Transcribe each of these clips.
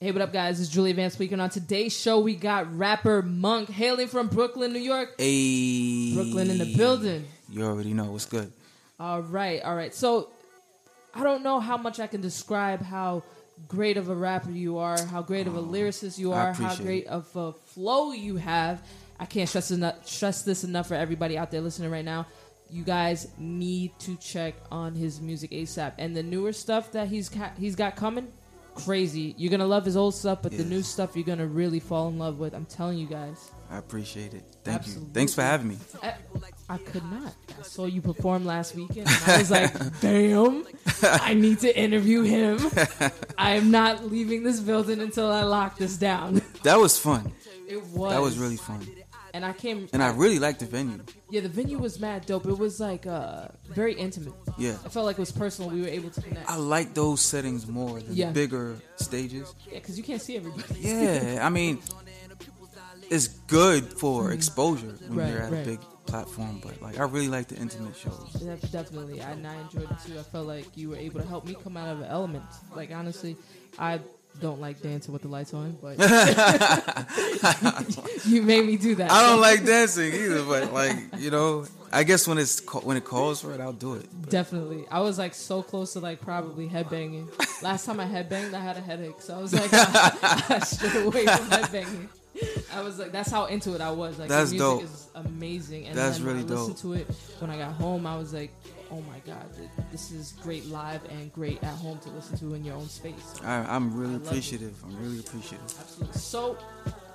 Hey, what up, guys? It's Julie Van speaking. On today's show, we got rapper Monk hailing from Brooklyn, New York. Hey, Brooklyn in the building. You already know what's good. All right, all right. So, I don't know how much I can describe how great of a rapper you are, how great of a oh, lyricist you are, how great of a flow you have. I can't stress enough, stress this enough for everybody out there listening right now. You guys need to check on his music ASAP and the newer stuff that he's ca- he's got coming. Crazy! You're gonna love his old stuff, but the new stuff you're gonna really fall in love with. I'm telling you guys. I appreciate it. Thank Absolutely. you. Thanks for having me. I, I could not. I saw you perform last weekend. And I was like, damn, I need to interview him. I am not leaving this building until I lock this down. That was fun. It was. That was really fun. And I came. And I really liked the venue. yeah, the venue was mad dope. It was like uh, very intimate. Yeah. I felt like it was personal. We were able to connect. I like those settings more than Yeah. bigger stages. Yeah, because you can't see everybody. Yeah, I mean, it's good for exposure when Mm-hmm. Right, you're at right. a big platform, but like I really like the intimate shows. Def- Definitely, I, and I enjoyed it too. I felt like you were able to help me come out of an element. Like honestly, I don't like dancing with the lights on, but you made me do that. I don't like dancing either, but like you know, I guess when it's when it calls for it, I'll do it. But Definitely, I was like so close to like probably headbanging. Last time I headbanged, I had a headache, so I was like, I, I strayed away from headbanging. I was like, that's how into it I was. Like, That's the music dope. is amazing, and That's then really I listened dope. to it when I got home. I was like, oh my god, this is great live and great at home to listen to in your own space. I, I'm really I appreciative. I'm really appreciative. Absolutely. So,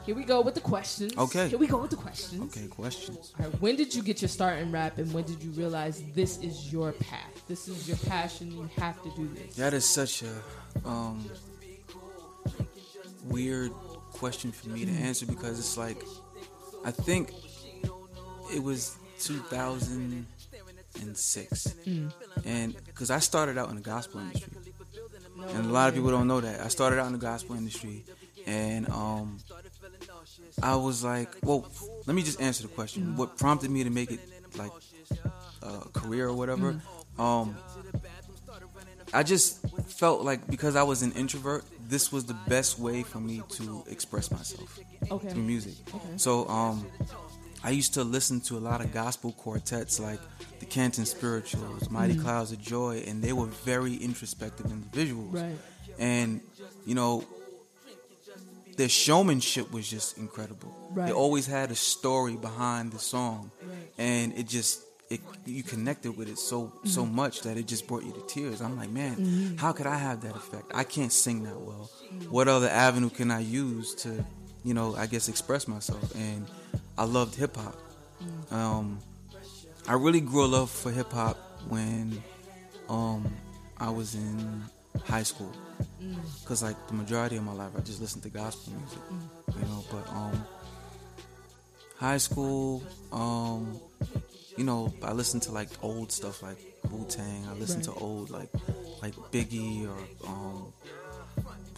here we go with the questions. Okay. Here we go with the questions. Okay, questions. All right, when did you get your start in rap, and when did you realize this is your path? This is your passion. You have to do this. That is such a um, weird question for me to answer because it's like I think it was 2006, and because I started out in the gospel industry, and a lot of people don't know that I started out in the gospel industry, and um, I was like, well, let me just answer the question. What prompted me to make it like a career or whatever? Um, I just felt like because I was an introvert, this was the best way for me to express myself Okay. through music. Okay. So um, I used to listen to a lot of gospel quartets like the Canton Spirituals, Mighty Clouds of Joy, and they were very introspective individuals. Right. And you know, their showmanship was just incredible. Right. They always had a story behind the song, Right. and it just it you connected with it so so Mm-hmm. much that it just brought you to tears. I'm like, man, how could I have that effect? I can't sing that well. What other avenue can I use to, you know, I guess express myself? And I loved hip hop. Mm. Um, I really grew a love for hip hop when um, I was in high school. Mm. Cause like the majority of my life, I just listened to gospel music, Mm. you know. But um, high school, um, you know, I listen to like old stuff like Wu Tang. I listen Right. to old like like Biggie or um,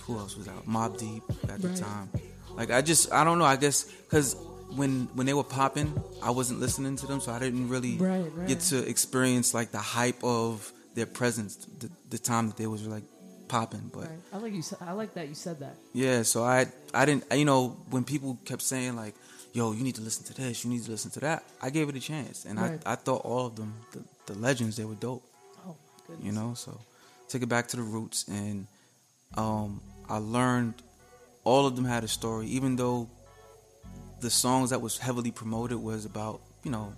who else was out? Mobb Deep at Right. the time. Like I just I don't know. I guess because when when they were popping, I wasn't listening to them, so I didn't really Right, get to experience like the hype of their presence, the, the time that they was like popping. But. I like you. I like that you said that. yeah, so I I didn't you know when people kept saying like, "Yo, you need to listen to this, you need to listen to that," I gave it a chance, and Right. I I thought all of them the, the legends they were dope, Oh goodness. you know. So took it back to the roots, and um I learned all of them had a story, even though the songs that was heavily promoted was about you know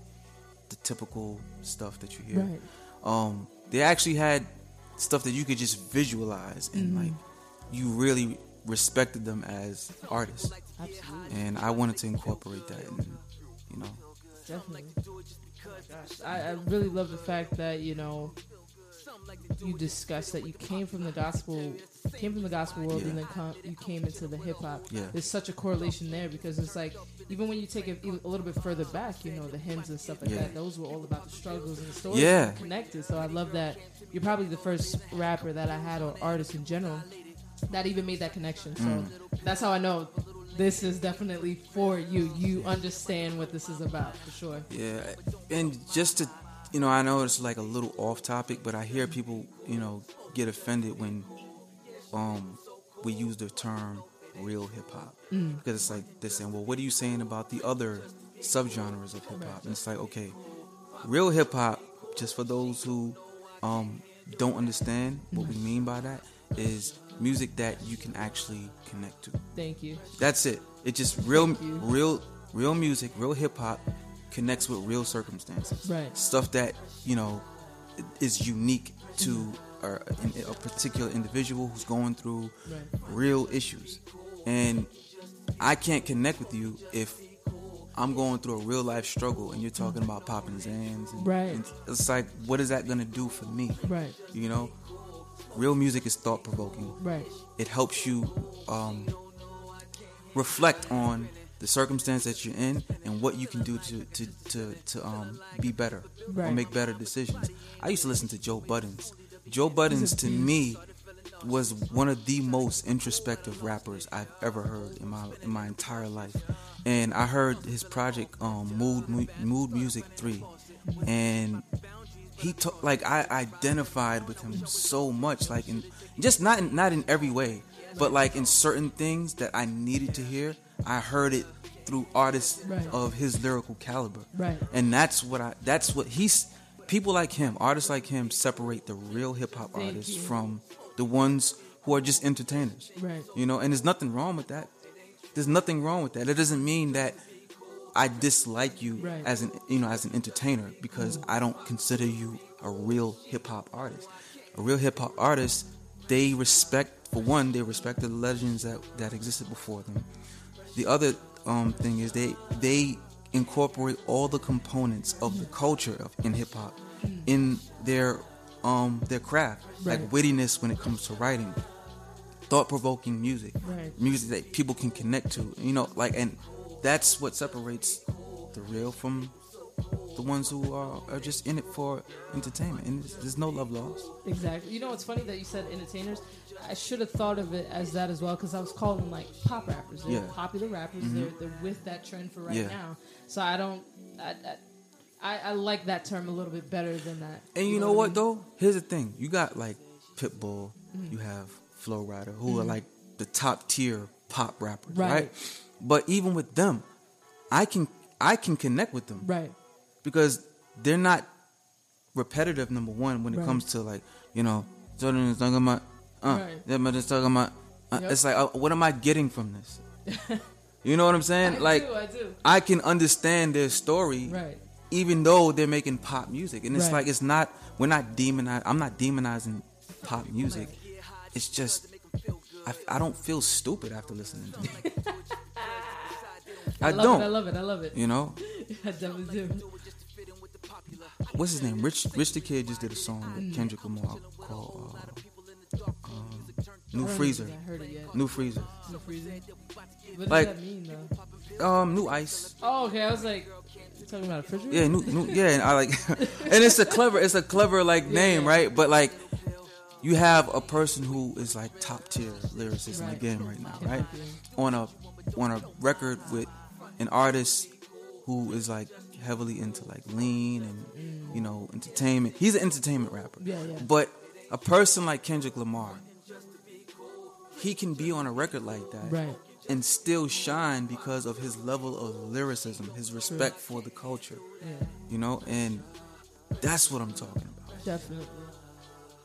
the typical stuff that you hear Right. um, they actually had stuff that you could just visualize and Mm-hmm. like you really respected them as artists Absolutely. and i wanted to incorporate that and you know Definitely. Oh. I, I really love the fact that, you know, you discussed that you came from the gospel came from the gospel world Yeah. and then com- you came into the hip hop. Yeah. There's such a correlation there because it's like even when you take it a little bit further back, you know, the hymns and stuff like Yeah. that, those were all about the struggles and the stories Yeah. connected. So I love that you're probably the first rapper that I had or artist in general that even made that connection. So Mm. that's how I know this is definitely for you. You understand what this is about for sure. yeah and just to you know i know it's like a little off topic but i hear people you know get offended when um we use the term real hip hop because it's like they're saying, well, what are you saying about the other subgenres of hip hop? And it's like, okay, real hip hop, just for those who um, don't understand what we mean by that, is music that you can actually connect to. Thank you. That's it. It just real, real, real music, real hip hop connects with real circumstances. Right. Stuff that you know is unique to mm-hmm. a, a particular individual who's going through Right. real issues, and I can't connect with you if I'm going through a real life struggle and you're talking about popping Xans. And, Right. and it's like, what is that gonna do for me? Right. You know, real music is thought provoking Right. it helps you um, reflect on the circumstance that you're in and what you can do to to to, to um, be better or make better decisions. I used to listen to Joe Budden. Joe Budden to me was one of the most introspective rappers I've ever heard in my in my entire life. And I heard his project um, Mood Mood Muzik 3 and he took like I identified with him so much, like in just not in, not in every way, but like in certain things that I needed to hear. I heard it through artists Right. of his lyrical caliber, Right. and that's what I. That's what he's. People like him, artists like him, separate the real hip hop artists you. from the ones who are just entertainers. Right. You know, and there's nothing wrong with that. There's nothing wrong with that. It doesn't mean that I dislike you Right. as an you know as an entertainer because I don't consider you a real hip hop artist. A real hip hop artist, they respect for one, they respect the legends that that existed before them. The other um, thing is they they incorporate all the components of the culture of in hip hop in their um their craft, Right. like wittiness when it comes to writing, thought provoking music, Right. music that people can connect to. You know, like and that's what separates the real from the ones who are, are just in it for entertainment. And there's, there's no love lost. Exactly. You know, it's funny that you said entertainers. I should have thought of it as that as well because I was calling them like pop rappers. They're Yeah. popular rappers. They're they're with that trend for right Yeah. now. So I don't. I, I, I, I like that term a little bit better than that. And you know I what mean? though? Here's the thing: you got like Pitbull, Mm-hmm. you have Flo Rida, who are like the top tier pop rappers, right. Right. But even with them, I can I can connect with them Right. because they're not repetitive. Number one, when it Right. comes to like you know, Jordan is talking about, uh, Right. that man is talking about. Uh, Yep. It's like, uh, what am I getting from this? you know what I'm saying? I like, do. I do. I can understand their story, Right. even though they're making pop music, and it's Right. like it's not. We're not demonizing. I'm not demonizing pop music. It's just I, I don't feel stupid after listening to it. I, I love don't. it. I love it. I love it. You know I definitely do. what's his name? Rich Rich the Kid just did a song Mm. with Kendrick Lamar called uh, um, New Freezer. think I heard it yet. New Freezer. New freezer. What does Like- that mean though? Um, New Ice. Oh, okay. I was like, talking about a refrigerator? Yeah, new, new yeah, and I like, and it's a clever, it's a clever like name, Yeah. right? But like, you have a person who is like top tier lyricist in the game right now, Yeah. right? On a on a record with an artist who is like heavily into like lean and you know entertainment. He's an entertainment rapper. Yeah, yeah. But a person like Kendrick Lamar, he can be on a record like that Right. and still shine because of his level of lyricism, his respect for the culture, Yeah. you know, and that's what I'm talking about. Definitely.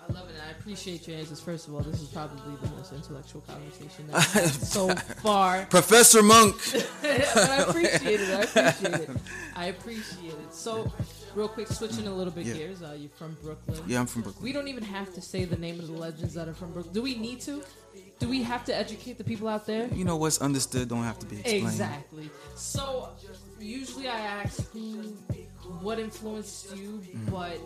I love it. I appreciate your answers. First of all, this is probably the most intellectual conversation that we've had so far. Professor Monk. I appreciate it. I appreciate it. I appreciate it. So, real quick, switching a little bit Yeah. gears. Uh, you're from Brooklyn. Yeah, I'm from Brooklyn. We don't even have to say the name of the legends that are from Brooklyn. Do we need to? Do we have to educate the people out there? You know what's understood don't have to be explained. Exactly. So usually I ask who, what influenced you, but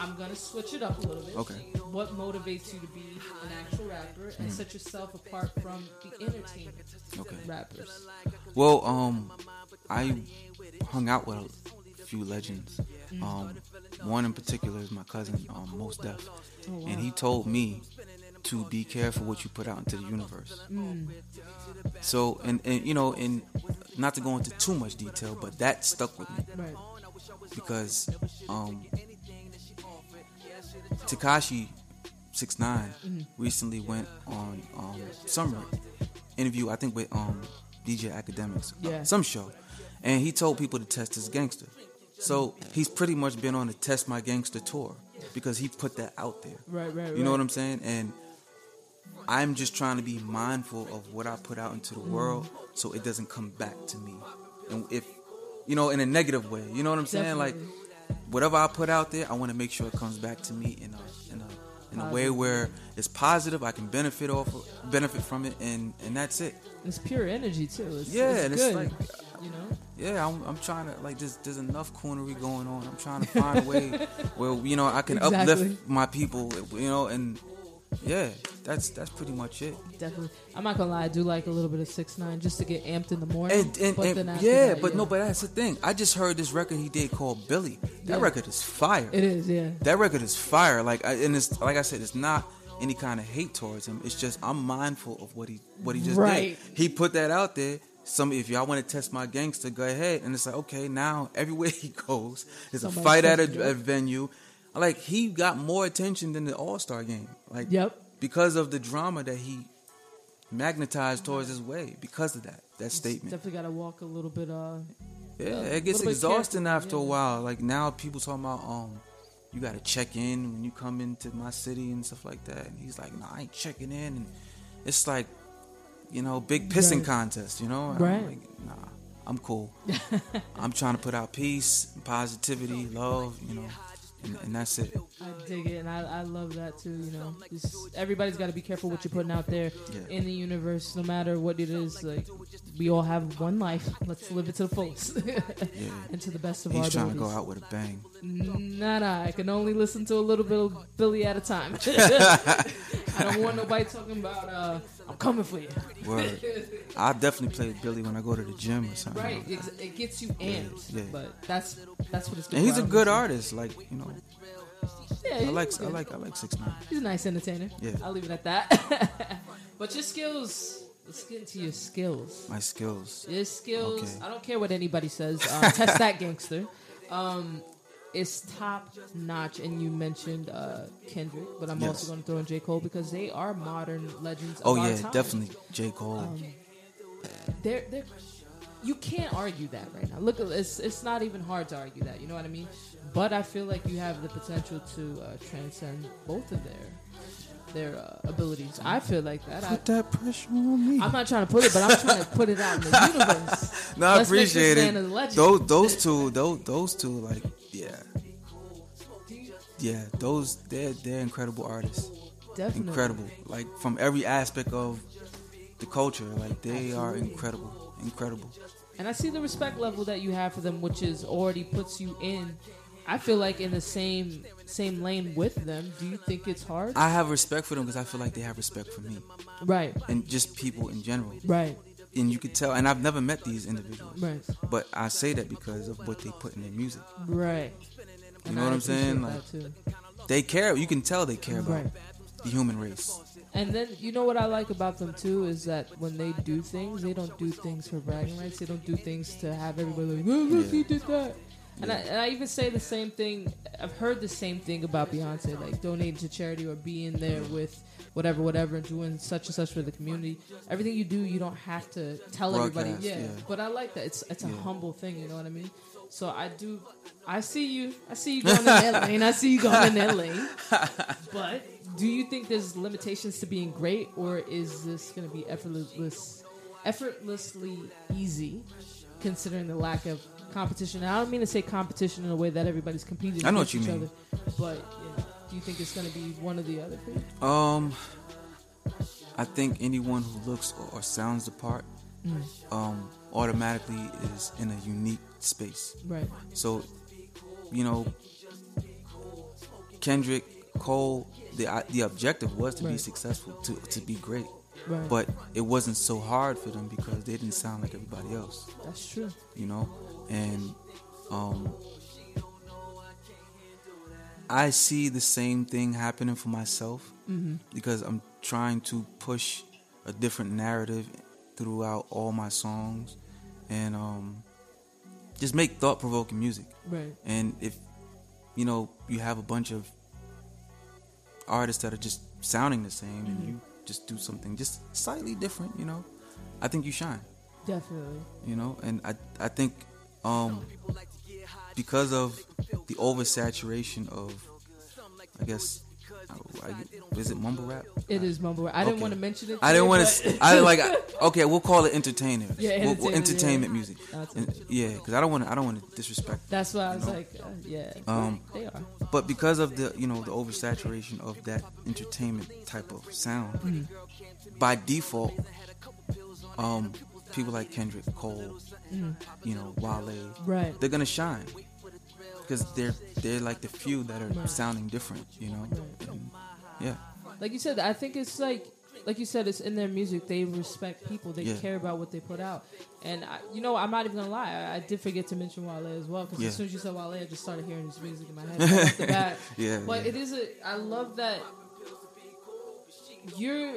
I'm gonna switch it up a little bit. Okay. What motivates you to be an actual rapper and set yourself apart from the entertainment Okay. rappers? Well, um, I hung out with a few legends. Mm. Um, one in particular is my cousin, um, Mos Def, Oh, wow. and he told me to be careful what you put out into the universe. Mm. So, and, and you know, and not to go into too much detail, but that stuck with me Right. because um, Tekashi six mm-hmm. recently went on um, some interview, I think with um, DJ Akademiks, yeah. some show, and he told people to test his gangster. So he's pretty much been on the test my gangster tour because he put that out there. Right, right, You know what I'm saying? And I'm just trying to be mindful of what I put out into the mm. world so it doesn't come back to me. And if you know, in a negative way, you know what I'm saying? Definitely. Like whatever I put out there, I want to make sure it comes back to me in a in a in a way where it's positive. I can benefit off of, benefit from it, and and that's it. It's pure energy too. It's, yeah, it's and good. it's like you know. Yeah, I'm, I'm trying to like there's there's enough coonery going on. I'm trying to find a way where you know I can exactly. uplift my people. You know, and yeah, that's that's pretty much it. Definitely, I'm not gonna lie. I do like a little bit of six nine just to get amped in the morning. And, and, but and yeah, that, but yeah. no, but that's the thing. I just heard this record he did called Billy. That yeah. record is fire. It is, yeah. That record is fire. Like, I, and it's like I said, it's not any kind of hate towards him. It's just I'm mindful of what he what he just right. did. He put that out there. Some if y'all want to test my gangster, go ahead. And it's like okay, now everywhere he goes, there's Somebody a fight at a, a venue. Like he got more attention than the All Star game. Like yep because of the drama that he magnetized towards his way because of that that statement. Definitely got to walk a little bit. Uh, yeah, it gets exhausting after yeah. a while. Like now, people talking about um, you got to check in when you come into my city and stuff like that. And he's like, no, I ain't checking in. And it's like, you know, big pissing right. contest. You know, right? I'm like, nah, I'm cool. I'm trying to put out peace, positivity, love. You know and, and, that's it. I dig it, and I, I love that too. You know, Just, everybody's got to be careful what you're putting out there yeah. in the universe, no matter what it is. Like we all have one life. Let's live it to the fullest yeah. and to the best of He's our He's trying abilities. to go out with a bang. Nah, nah. I can only listen to a little bit of Billy at a time. I don't want nobody talking about. Uh, I'm coming for you. Word. I definitely play Billy when I go to the gym or something. Right. It, it gets you amped. Yeah. But that's that's what it's. And he's a good artist. Like you know. Yeah, I like I like I like six nine. He's a nice entertainer. Yeah. I'll leave it at that. but your skills. Let's get into your skills. My skills. Your skills. Okay. I don't care what anybody says. Um, test that gangster. Um, is top notch, and you mentioned uh, Kendrick, but I'm yes. also going to throw in J. Cole because they are modern legends. Oh yeah, definitely J. Cole. Um, they're they're you can't argue that right now. Look, it's it's not even hard to argue that. You know what I mean? But I feel like you have the potential to uh, transcend both of their their uh, abilities. I feel like that. Put I, that pressure on me. I'm not trying to put it, but I'm trying to put it out in the universe. no, I appreciate it. Those those two, those those two, like yeah, yeah. Those they're they're incredible artists. Definitely incredible. Like from every aspect of the culture, like they Absolutely. are incredible, incredible. And I see the respect level that you have for them, which is already puts you in I feel like in the same same lane with them. Do you think it's hard? I have respect for them because I feel like they have respect for me. Right. And just people in general. Right. And you could tell, and I've never met these individuals. Right. But I say that because of what they put in their music. Right. You and know I what I'm saying? Like they care. You can tell they care about right. the human race. And then you know what I like about them too is that when they do things, they don't do things for bragging rights. They don't do things to have everybody like, look, yeah. he did that. And I, and I even say the same thing. I've heard the same thing about Beyonce, like donating to charity or being there with whatever, whatever, and doing such and such for the community. Everything you do, you don't have to tell Broadcast, everybody. Yeah, yeah, but I like that. It's it's a yeah. humble thing. You know what I mean? So I do. I see you. I see you going in that lane. I see you going in that lane. But do you think there's limitations to being great, or is this going to be effortless, effortlessly easy, considering the lack of competition. And I don't mean to say competition in a way that everybody's competing. I know what you mean. Other, but you do you think it's going to be one or the other? Um, I think anyone who looks or sounds the part, mm. um, automatically is in a unique space. Right. So, you know, Kendrick Cole, the the objective was to right. be successful, to to be great. Right. But it wasn't so hard for them because they didn't sound like everybody else. That's true. You know, and um, I see the same thing happening for myself mm-hmm. because I'm trying to push a different narrative throughout all my songs and um, just make thought provoking music. Right. And if you know you have a bunch of artists that are just sounding the same, and you just do something just slightly different. You know, I think you shine. Definitely. You know, and I I think um because of the oversaturation of I guess I, is it mumble rap? It is mumble rap. I didn't want to mention it. I didn't want to. I didn't like. Okay, we'll call it entertainment. Yeah, we'll, we'll entertainment yeah. music. And, yeah, because I don't want to. I don't want to disrespect. That's why I was know? like, uh, yeah. Um, they are. But because of the you know the oversaturation of that entertainment type of sound, mm-hmm. by default, um, people like Kendrick Cole, mm-hmm. you know Wale, right? They're gonna shine because they're they're like the few that are right. sounding different, you know. And, yeah. Like you said, I think it's like like you said, it's in their music. They respect people. They yeah. care about what they put out. And I, you know, I'm not even gonna lie. I, I did forget to mention Wale as well because yeah. as soon as you said Wale, I just started hearing his music in my head right off the bat. Yeah. But yeah. it is a. I love that you're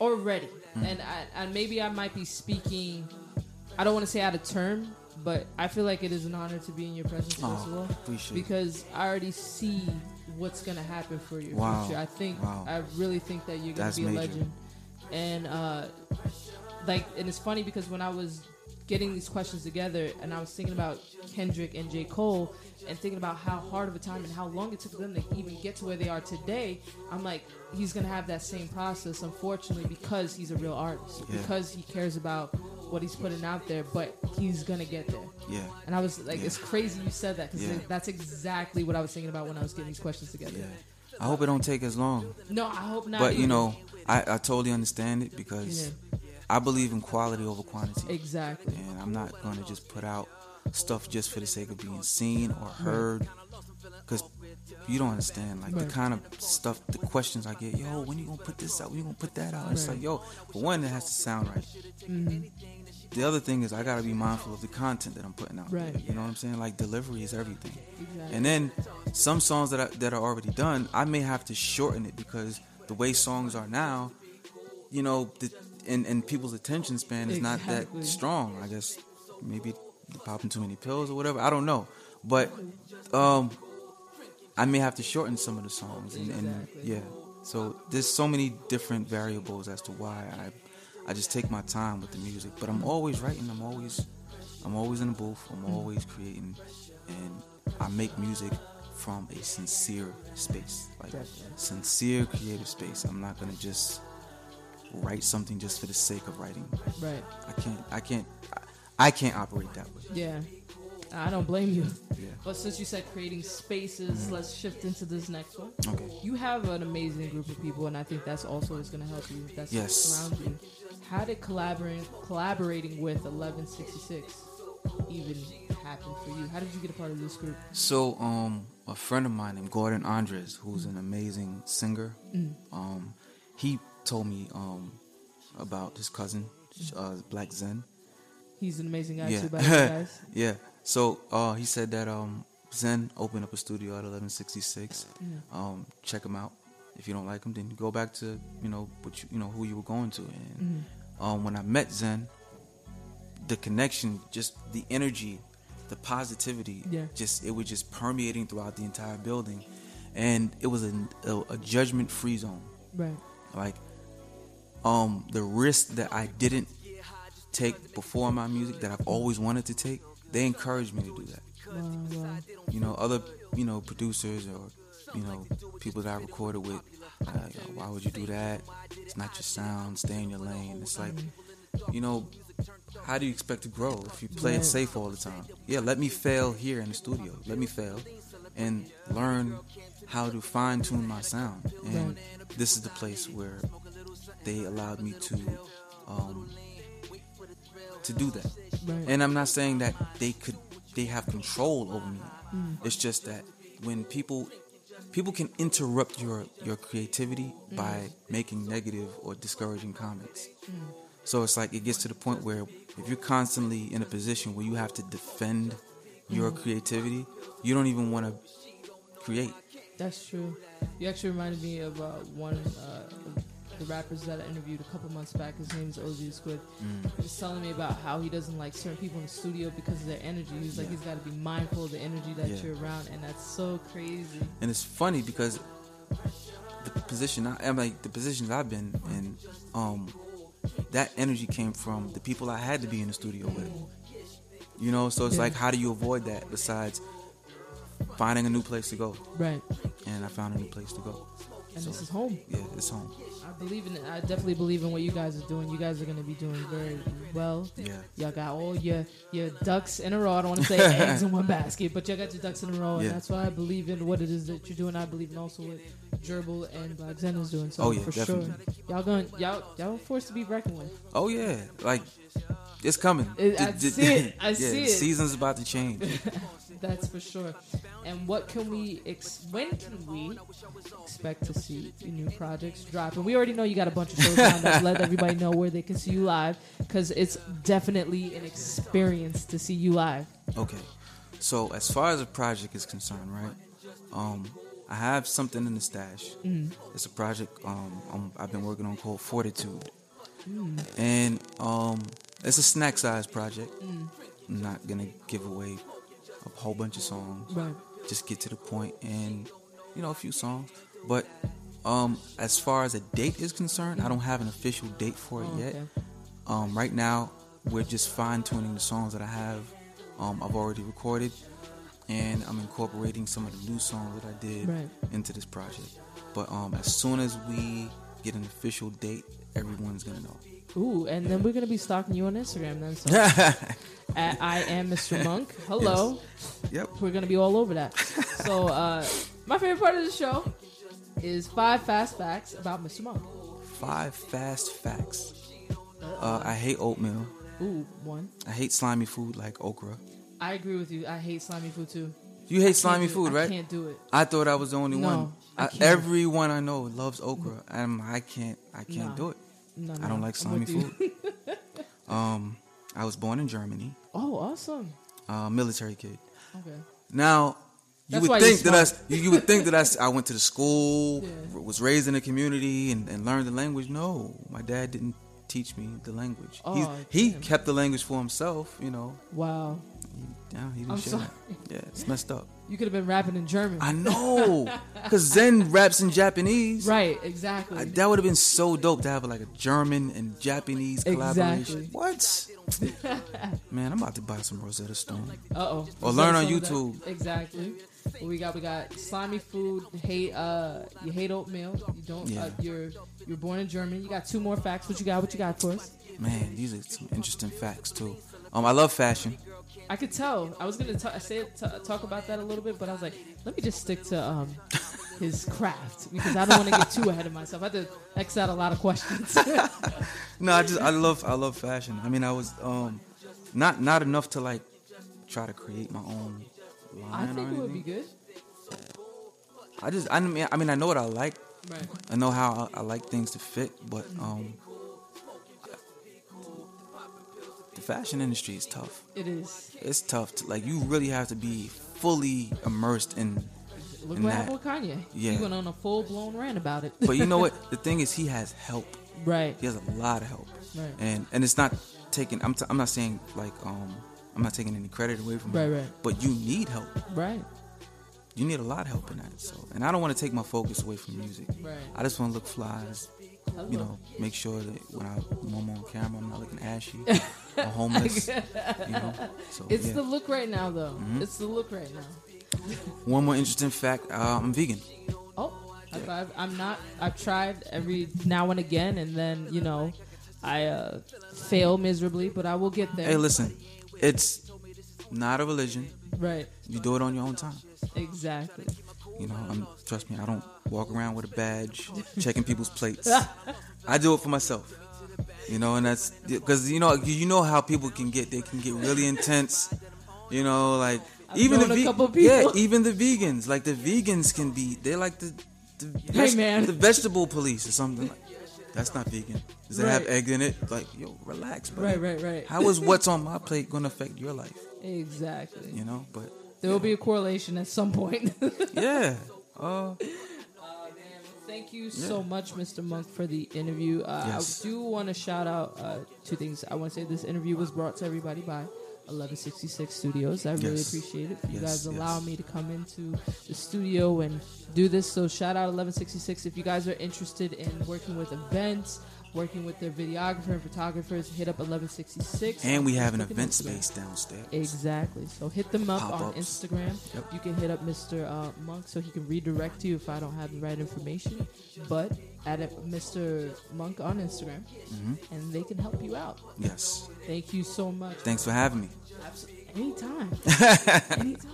already, mm. and I, and maybe I might be speaking. I don't want to say out of term, but I feel like it is an honor to be in your presence oh, as well. Because I already see what's gonna happen for your wow. future. I think wow. I really think that you're gonna That's be a major. legend. And uh, like, and it's funny because when I was getting these questions together, and I was thinking about Kendrick and J. Cole, and thinking about how hard of a time and how long it took them to even get to where they are today, I'm like, he's gonna have that same process, unfortunately, because he's a real artist, yeah. because he cares about what he's putting out there, but he's gonna get there. Yeah. And I was like, yeah. it's crazy you said that because yeah. that's exactly what I was thinking about when I was getting these questions together. Yeah. I hope it don't take as long. No, I hope not. But either. you know, I, I totally understand it because Yeah. I believe in quality over quantity. exactly. And I'm not to just put out stuff just for the sake of being seen or heard. Because you don't understand, like Right. the kind of stuff, the questions I get. Yo, when you gonna put this out? When you gonna put that out? It's like, yo, for one, it has to sound right. Mm-hmm. The other thing is I gotta be mindful of the content that I'm putting out. Right. There, you know what I'm saying? Like delivery is everything. Exactly. And then some songs that I, that are already done, I may have to shorten it because the way songs are now, you know, the, and and people's attention span is not that strong. I guess maybe popping too many pills or whatever. I don't know, but um, I may have to shorten some of the songs, and, and yeah. So there's so many different variables as to why I I just take my time with the music. But I'm always writing. I'm always I'm always in the booth. I'm mm-hmm. always creating, and I make music from a sincere space, like Definitely. sincere creative space. I'm not gonna just write something just for the sake of writing. Right. I can't. I can't. I, I can't operate that way. Yeah. I don't blame you. Yeah. But since you said creating spaces, let's shift into this next one. Okay. You have an amazing group of people, and I think that's also is going to help you. That's Yes. surround you. How did collaborating collaborating with 1166 even happen for you? How did you get a part of this group? So, um, a friend of mine named Gordon Andres, who's an amazing singer, Mm. um, he told me um about his cousin, uh, Black Zen. He's an amazing guy Yeah. too, by the way, guys. Yeah. So uh, he said that um, Zen opened up a studio at 1166. Mm. Um, check him out. If you don't like him, then go back to you know what you, you know who you were going to. And Mm. um, when I met Zen, the connection, just the energy, the positivity, Yeah. just it was just permeating throughout the entire building, and it was a, a, a judgment-free zone. Right. Like, um, the risk that I didn't take before my music that I've always wanted to take, they encouraged me to do that. Wow. You know, other you know producers or you know people that I recorded with, uh, you know, why would you do that? It's not your sound. Stay in your lane. It's like, you know, how do you expect to grow if you play Right. it safe all the time? Yeah, let me fail here in the studio. Let me fail and learn how to fine tune my sound. And this is the place where they allowed me to um, to do that. Right. And I'm not saying that they could they have control over me. It's just that when people people can interrupt your your creativity by making negative or discouraging comments. So it's like it gets to the point where if you're constantly in a position where you have to defend your creativity, you don't even want to create. That's true. You actually reminded me of uh, one uh, the rappers that I interviewed a couple months back. His name is OG Squid. Mm. Was telling me about how he doesn't like certain people in the studio because of their energy. He's like, he's got to be mindful of the energy that Yeah. you're around, and that's so crazy. And it's funny because the position I am like the positions I've been in, um, that energy came from the people I had to be in the studio with. You know, so it's Yeah. like how do you avoid that besides finding a new place to go? Right. And I found a new place to go. And So- this is home. Yeah, it's home. I believe in it. I definitely believe in what you guys are doing. You guys are going to be doing very well. Yeah. Y'all got all your your ducks in a row. I don't want to say eggs in one basket, but y'all got your ducks in a row, and that's why I believe in what it is that you're doing. I believe in also what Gerbil and Black Zen is doing. So Oh, yeah, for definitely. sure, y'all going y'all y'all forced to be reckoned with. Oh yeah, like it's coming. It- I The- the- see it. I yeah, see the it. Season's about to change. That's for sure. And what can we? Ex- when can we expect to see your new projects drop? And we already know you got a bunch of shows lined up. Let everybody know where they can see you live because it's definitely an experience to see you live. Okay, so as far as the project is concerned, right? Um, I have something in the stash. Mm-hmm. It's a project um, um I've been working on called Fortitude, Mm. and um, it's a snack size project. Mm. I'm not gonna give away a whole bunch of songs. Right. Just get to the point and you know a few songs. But um, as far as a date is concerned, I don't have an official date for it Oh, yet. okay. Um, right now, we're just fine tuning the songs that I have. Um, I've already recorded, and I'm incorporating some of the new songs that I did Right. into this project. But um, as soon as we get an official date, everyone's gonna know. Ooh, and then we're gonna be stalking you on Instagram then. So at I am Mr. Monk. Hello. yep. We're gonna be all over that. So uh, my favorite part of the show is five fast facts about Mr. Monk. Five fast facts. Uh, I hate oatmeal. Ooh, one. I hate slimy food like okra. I agree with you. I hate slimy food too. You hate slimy food, right? I can't do it. I thought I was the only No, one. I everyone I know loves okra, and I can't. I can't do it. No, I don't like slimy food. um, I was born in Germany. Oh, awesome. Uh, military kid. Okay. Now, you why would think that I, you, you would think that I, went to the school, Yeah. was raised in a community, and, and learned the language. No, my dad didn't teach me the language. Oh, he damn. kept the language for himself. You know, Wow. he, yeah, he didn't I'm share. sorry. Yeah, it's messed up. You could have been rapping in German. I know, because Zen raps in Japanese. right. Exactly. I, that would have been so dope to have like a German and Japanese collaboration. Exactly. What? Man, I'm about to buy some Rosetta Stone. Uh oh. Or learn on YouTube. Exactly. What we got? We got slimy food. Hate. Uh, you hate oatmeal. You don't. Yeah. Uh, you're you're born in Germany. You got two more facts. What you got? What you got for us? Man, these are some interesting facts too. Um, I love fashion. I could tell. I was gonna ta- say t- talk about that a little bit, but I was like, let me just stick to um his craft because I don't want to get too ahead of myself. I had to X out a lot of questions. No, I just I love I love fashion. I mean, I was um not not enough to like try to create my own line I think it would be good. I just I mean I mean I know what I like. Right. I know how I, I like things to fit, but um fashion industry is tough. It is. It's tough. To, like you really have to be fully immersed in. Look And what happened with Kanye. Yeah. He went on a full blown rant about it. But you know what? The thing is, he has help. right. He has a lot of help. Right. and and it's not taking I'm, t- I'm not saying like um I'm not taking any credit away from Right, him, right. but you need help Right. you need a lot of help in that so and I don't want to take my focus away from music Right. I just want to look Hello. You know make sure that when, I, when I'm on camera I'm not looking ashy or homeless you know so It's yeah. the look right now, though. Mhm. It's the look right now. one more interesting fact uh, I'm vegan Oh, I've, I've, I'm not. I've tried every now and again, and then you know, I uh, fail miserably, but I will get there. hey listen it's not a religion right. you do it on your own time Exactly. You know, I'm, trust me, I don't walk around with a badge checking people's plates. I do it for myself. You know, and that's because you know you know how people can get they can get really intense. You know, like I've even the ve- yeah, even the vegans like the vegans can be they're like the the, Hey, man. the vegetable police or something. Like, that's not vegan. Does it have Right. egg in it? Like, yo, relax, buddy. Right. Right. Right. How is what's on my plate going to affect your life? Exactly. You know, but There will be a correlation at some point. yeah. Uh, Thank you so much, Mr. Monk, for the interview. Uh, Yes. I do want to shout out uh, two things. I want to say this interview was brought to everybody by 1166 Studios. I really Yes. appreciate it you Yes, guys yes. allowing me to come into the studio and do this. So shout out 1166 if you guys are interested in working with events, working with their videographer and photographers. Hit up 1166. And we have an event space downstairs. Exactly. So hit them up on Pop-ups. Instagram. Yep. You can hit up Mr. Uh, Monk so he can redirect you if I don't have the right information. But add it, Mr. Monk on Instagram, hmm and they can help you out. Yes. Thank you so much. Thanks for having me. Absolutely. Anytime. Anytime.